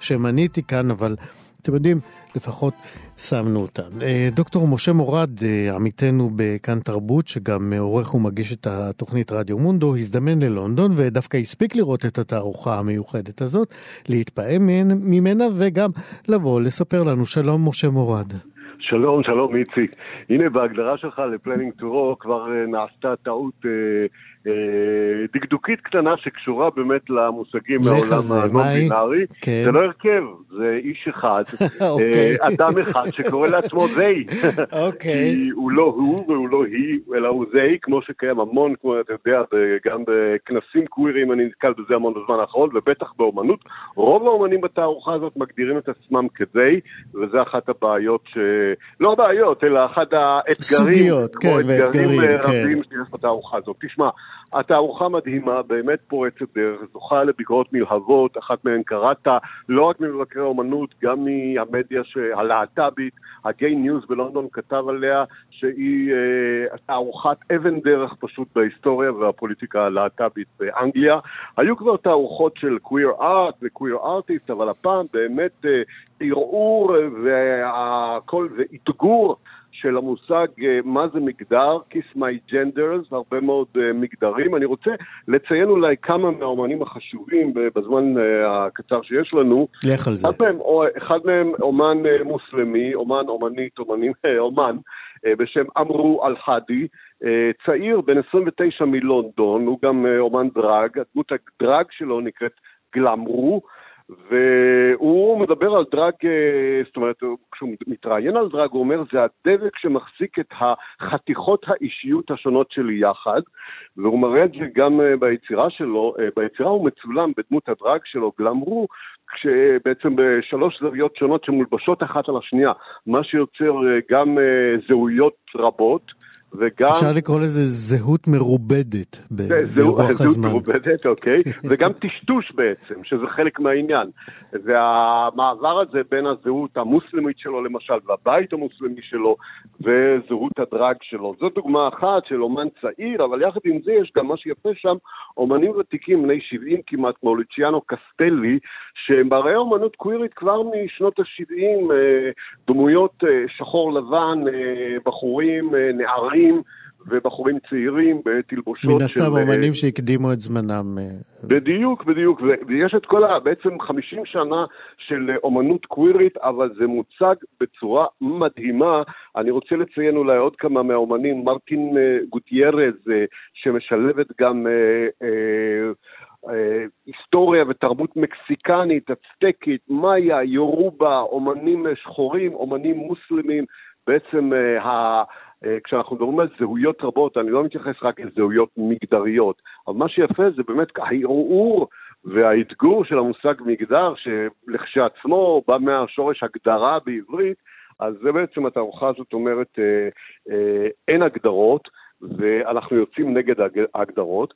שמניתי כאן, אבל אתם יודעים, לפחות שמנו אותן. אה, דוקטור משה מורד, אה, עמיתנו בכאן תרבות, שגם עורך ומגיש את התוכנית רדיו מונדו, הזדמן ללונדון ודווקא הספיק לראות את התערוכה המיוחדת הזאת, להתפעם ממנה וגם לבוא לספר לנו. שלום משה מורד. שלום, שלום איציק. הנה בהגדרה שלך לפלנינג טורו כבר uh, נעשתה טעות uh, דקדוקית קטנה שקשורה באמת למושגים מהעולם הנון-בינארי. כן. זה לא הרכב, זה איש אחד, אוקיי. אדם אחד שקורא לעצמו זי. אוקיי. כי הוא לא הוא והוא לא היא, אלא הוא זי, כמו שקיים המון, כמו אתה יודע, גם בכנסים קווירים אני נתקל בזה המון בזמן האחרון, ובטח באומנות. רוב האומנים בתערוכה הזאת מגדירים את עצמם כזי, וזה אחת הבעיות ש... לא הבעיות, אלא אחד האתגרים, סוגיות, כן, ואתגרים אה, כן. רבים שיש בתערוכה הזאת. תשמע, התערוכה מדהימה, באמת פורצת דרך, זוכה לביקורות נלהבות, אחת מהן קראת, לא רק ממבקרי האומנות, גם מהמדיה הלהט"בית, ה Gay News בלונדון כתב עליה שהיא אה, תערוכת אבן דרך פשוט בהיסטוריה והפוליטיקה הלהט"בית באנגליה. היו כבר תערוכות של queer art ו queer artist, אבל הפעם באמת אה, ערעור והכל, ואתגור של המושג אה, מה זה מגדר, Kiss My Genders, הרבה מאוד אה, מגדרים. אני רוצה לציין אולי כמה מהאומנים החשובים בזמן אה, הקצר שיש לנו. לך על זה. אחד מהם, אחד מהם אומן מוסלמי, אומן, אומנית, אומנים, אומן, בשם אמרו אל-חדי, צעיר בן 29 מלונדון, הוא גם אומן דרג, הדמות הדרג שלו נקראת גלמרו. והוא מדבר על דרג, אה, זאת אומרת, כשהוא מתראיין על דרג, הוא אומר, זה הדבק שמחזיק את החתיכות האישיות השונות שלי יחד, והוא מראה את זה גם אה, ביצירה שלו. אה, ביצירה הוא מצולם בדמות הדרג שלו, גלמרו, כשבעצם בשלוש זוויות שונות שמולבשות אחת על השנייה, מה שיוצר גם זהויות רבות. וגם... אפשר לקרוא לזה זהות מרובדת ברוח הזמן. זהות מרובדת, אוקיי. וגם טשטוש בעצם, שזה חלק מהעניין. והמעבר הזה בין הזהות המוסלמית שלו למשל, והבית המוסלמי שלו, וזהות הדרג שלו. זו דוגמה אחת של אומן צעיר, אבל יחד עם זה יש גם מה שיפה שם, אומנים ותיקים בני 70 כמעט, כמו לוציאנו קסטלי, שהם ברי אומנות קווירית כבר משנות ה-70, אה, דמויות אה, שחור לבן, אה, בחורים, נערים. ובחורים צעירים בתלבושות מן הסתם אומנים שהקדימו את זמנם. בדיוק, בדיוק, ויש את כל ה... בעצם 50 שנה של אומנות קווירית, אבל זה מוצג בצורה מדהימה. אני רוצה לציין אולי עוד כמה מהאומנים, מרטין גוטיירז, שמשלבת גם... היסטוריה ותרבות מקסיקנית, אצטקית, מאיה, יורובה, אומנים שחורים, אומנים מוסלמים, בעצם ה... כשאנחנו מדברים על זהויות רבות, אני לא מתייחס רק לזהויות מגדריות, אבל מה שיפה זה באמת הערעור והאתגור של המושג מגדר, שלכשעצמו בא מהשורש הגדרה בעברית, אז זה בעצם התערוכה הזאת אומרת, אה, אה, אין הגדרות, ואנחנו יוצאים נגד ההגדרות.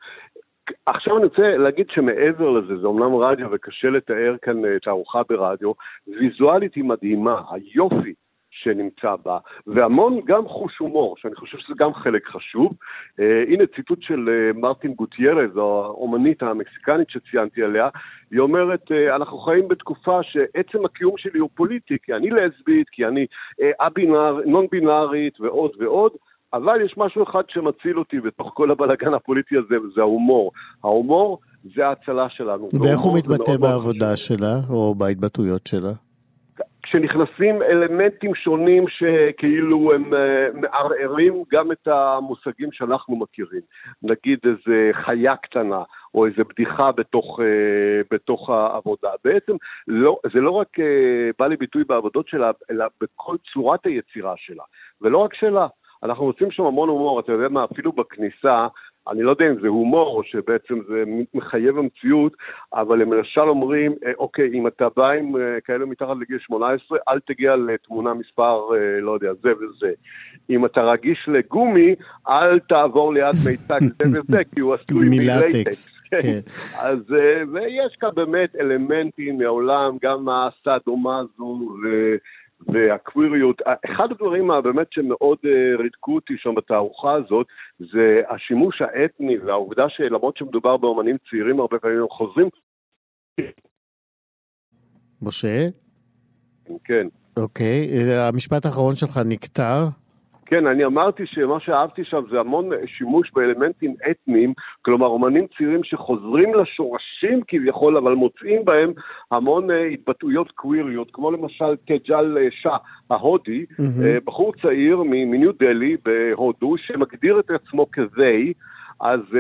עכשיו אני רוצה להגיד שמעבר לזה, זה אומנם רדיו וקשה לתאר כאן תערוכה ברדיו, ויזואלית היא מדהימה, היופי שנמצא בה, והמון גם חוש הומור, שאני חושב שזה גם חלק חשוב. Uh, הנה ציטוט של uh, מרטין גוטיירז, האומנית המקסיקנית שציינתי עליה, היא אומרת, uh, אנחנו חיים בתקופה שעצם הקיום שלי הוא פוליטי, כי אני לסבית, כי אני א-בינאר, נון בינארית ועוד ועוד. אבל יש משהו אחד שמציל אותי בתוך כל הבלאגן הפוליטי הזה, וזה ההומור. ההומור זה ההצלה שלנו. ואיך הוא מתבטא בעבודה שלה, או בהתבטאויות שלה? כשנכנסים אלמנטים שונים שכאילו הם מערערים גם את המושגים שאנחנו מכירים. נגיד איזה חיה קטנה, או איזה בדיחה בתוך, בתוך העבודה. בעצם לא, זה לא רק בא ליביטוי בעבודות שלה, אלא בכל צורת היצירה שלה. ולא רק שלה, אנחנו עושים שם המון הומור, אתה יודע מה, אפילו בכניסה, אני לא יודע אם זה הומור או שבעצם זה מחייב המציאות, אבל הם למשל אומרים, אוקיי, אם אתה בא עם כאלה מתחת לגיל 18, אל תגיע לתמונה מספר, לא יודע, זה וזה. אם אתה רגיש לגומי, אל תעבור ליד מיצג זה וזה, כי הוא עשוי מלטקס. כן. אז ויש כאן באמת אלמנטים מעולם, גם הסאדומזו ו... והקוויריות, אחד הדברים באמת שמאוד ריתקו אותי שם בתערוכה הזאת, זה השימוש האתני והעובדה שלמרות שמדובר באמנים צעירים הרבה פעמים הם חוזרים. משה? כן. אוקיי, המשפט האחרון שלך נקטע. כן, אני אמרתי שמה שאהבתי שם זה המון שימוש באלמנטים אתניים, כלומר אומנים צעירים שחוזרים לשורשים כביכול, אבל מוצאים בהם המון התבטאויות קוויריות, כמו למשל תג'ל שאה ההודי, mm-hmm. בחור צעיר מניו דלי בהודו, שמגדיר את עצמו כזי, אז uh,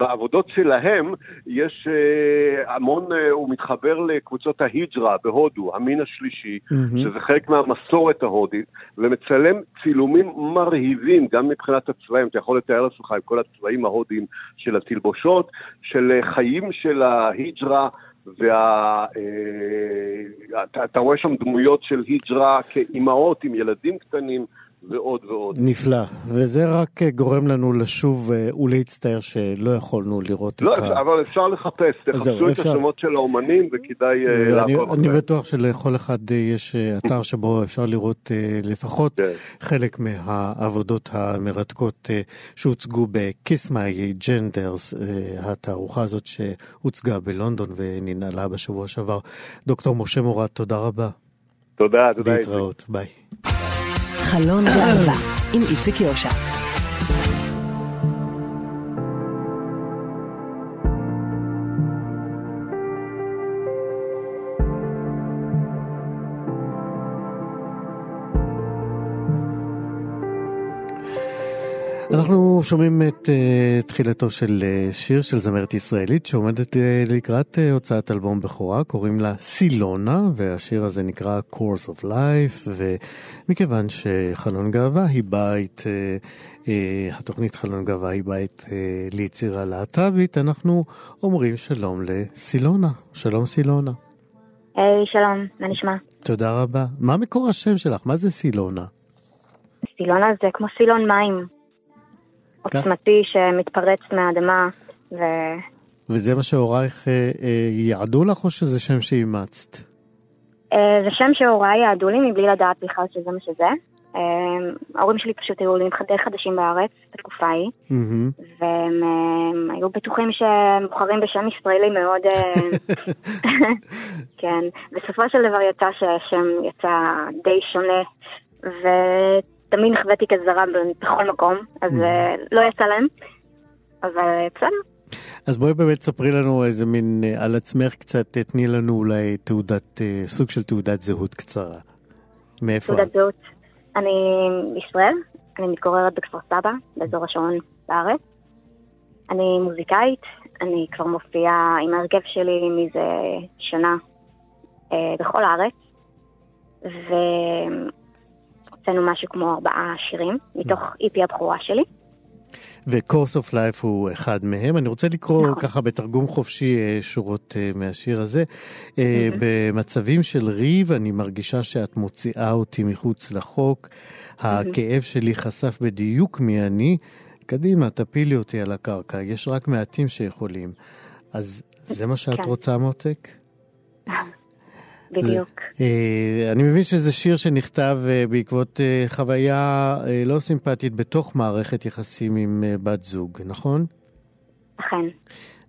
בעבודות שלהם יש uh, המון, uh, הוא מתחבר לקבוצות ההיג'רה בהודו, המין השלישי, mm-hmm. שזה חלק מהמסורת ההודית, ומצלם צילומים מרהיבים, גם מבחינת הצבעים, אתה יכול לתאר לעצמך עם כל הצבעים ההודיים של התלבושות, של חיים של ההיג'רה. ואתה וה, רואה שם דמויות של היג'רה כאימהות עם ילדים קטנים, ועוד ועוד. נפלא, וזה רק גורם לנו לשוב ולהצטער שלא יכולנו לראות לא, את ה... לא, אבל אפשר לחפש, תחפשו את אפשר... השמות של האומנים וכדאי לעקוב. אני בטוח שלכל אחד יש אתר שבו אפשר לראות לפחות כן. חלק מהעבודות המרתקות שהוצגו ב-Kiss My Genders, התערוכה הזאת שהוצגה בלונדון וננעלה בשבוע שעבר. דוקטור משה מורת, תודה רבה. תודה, תודה. להתראות, ביי. חלון גאווה עם איציק יושע. אנחנו שומעים את uh, תחילתו של uh, שיר של זמרת ישראלית שעומדת uh, לקראת uh, הוצאת אלבום בכורה, קוראים לה סילונה, והשיר הזה נקרא Course of Life, ומכיוון שחלון גאווה היא בית, uh, uh, התוכנית חלון גאווה היא בית uh, ליצירה להט"בית, אנחנו אומרים שלום לסילונה. שלום סילונה. היי, hey, שלום, מה נשמע? תודה רבה. מה מקור השם שלך? מה זה סילונה? סילונה זה כמו סילון מים. עוצמתי שמתפרץ מהאדמה. ו... וזה מה שהורייך אה, אה, יעדו לך או שזה שם שאימצת? אה, זה שם שהוריי יעדו לי מבלי לדעת בכלל שזה מה שזה. אה, ההורים שלי פשוט היו עולים די חדשים בארץ בתקופה ההיא, mm-hmm. והם אה, היו בטוחים שהם בוחרים בשם ישראלי מאוד... אה, כן, בסופו של דבר יצא שהשם יצא די שונה, ו... תמיד נחוויתי כזרה בכל מקום, אז Mm. לא יצא להם, אבל בסדר. אז בואי באמת ספרי לנו איזה מין, אה, על עצמך קצת, תני לנו אולי תעודת, אה, סוג של תעודת זהות קצרה. מאיפה תעודת את? זהות. אני מישראל, אני מתגוררת בכפר סבא, באזור השרון בארץ. אני מוזיקאית, אני כבר מופיעה עם ההרכב שלי מזה שנה אה, בכל הארץ, והוצאנו משהו כמו ארבעה שירים מתוך איפי הבכורה שלי. ו-Course of Life הוא אחד מהם. אני רוצה לקרוא נכון. ככה בתרגום חופשי אה, שורות אה, מהשיר הזה. אה, במצבים של ריב אני מרגישה שאת מוציאה אותי מחוץ לחוק. הכאב שלי חשף בדיוק מי אני. קדימה, תפילי אותי על הקרקע, יש רק מעטים שיכולים. אז זה מה שאת כן. רוצה, מותק? בדיוק. אה, אני מבין שזה שיר שנכתב אה, בעקבות אה, חוויה אה, לא סימפטית בתוך מערכת יחסים עם אה, בת זוג, נכון? אכן.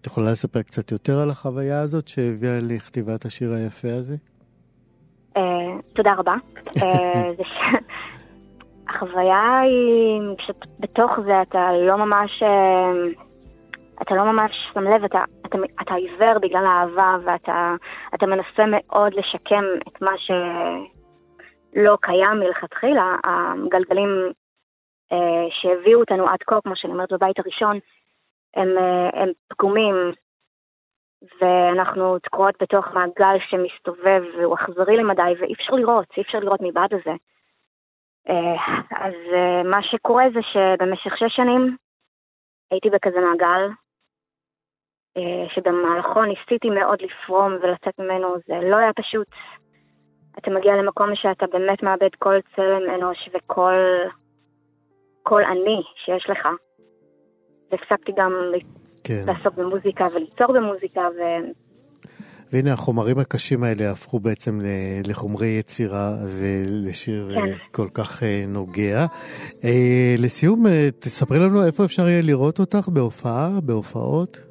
את יכולה לספר קצת יותר על החוויה הזאת שהביאה לכתיבת השיר היפה הזה? אה, תודה רבה. אה, זה החוויה היא, כשבתוך זה אתה לא ממש, אה, אתה לא ממש שם לב, אתה, אתה, אתה עיוור בגלל האהבה ואתה אתה מנסה מאוד לשקם את מה שלא קיים מלכתחילה. הגלגלים אה, שהביאו אותנו עד כה, כמו שאני אומרת בבית הראשון, הם, אה, הם פגומים, ואנחנו תקועות בתוך מעגל שמסתובב והוא אכזרי למדי ואי אפשר לראות, אי אפשר לראות מבעד לזה. אה, אז אה, מה שקורה זה שבמשך שש שנים הייתי בכזה מעגל, שבמהלכו ניסיתי מאוד לפרום ולצאת ממנו, זה לא היה פשוט. אתה מגיע למקום שאתה באמת מאבד כל צלם אנוש וכל כל אני שיש לך. והפסקתי גם כן. לעסוק במוזיקה וליצור במוזיקה, ו... והנה החומרים הקשים האלה הפכו בעצם לחומרי יצירה ולשיר כן. אה, כל כך אה, נוגע. אה, לסיום, אה, תספרי לנו איפה אפשר יהיה לראות אותך בהופעה, בהופעות?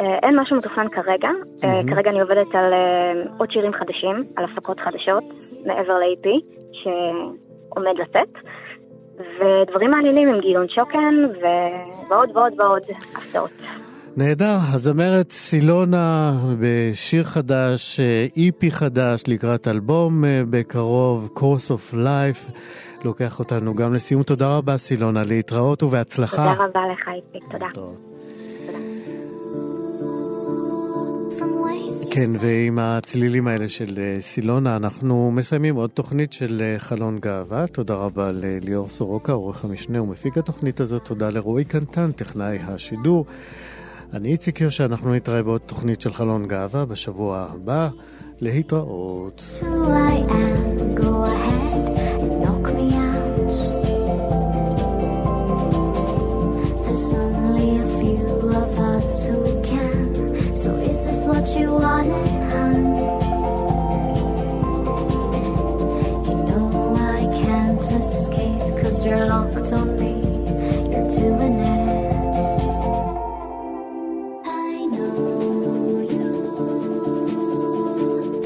אה, אין משהו מתוכנן כרגע. אה, כרגע אני עובדת על אה, עוד שירים חדשים, על הפקות חדשות, מעבר ל-AP, שעומד לצאת. ודברים מעניינים עם גילון שוקן, ועוד ועוד ועוד הפתעות. נהדר, הזמרת סילונה בשיר חדש, איפי חדש לקראת אלבום בקרוב, Course of Life, לוקח אותנו גם לסיום. תודה רבה סילונה, להתראות ובהצלחה. תודה רבה לך, איציק, תודה. כן, ועם הצלילים האלה של אה, סילונה, אנחנו מסיימים עוד תוכנית של אה, חלון גאווה. תודה רבה לליאור סורוקה, עורך המשנה ומפיק התוכנית הזאת. תודה לרועי קנטן, טכנאי השידור. אני איציק יושע, אנחנו נתראה בעוד תוכנית של חלון גאווה בשבוע הבא. להתראות. Who I am,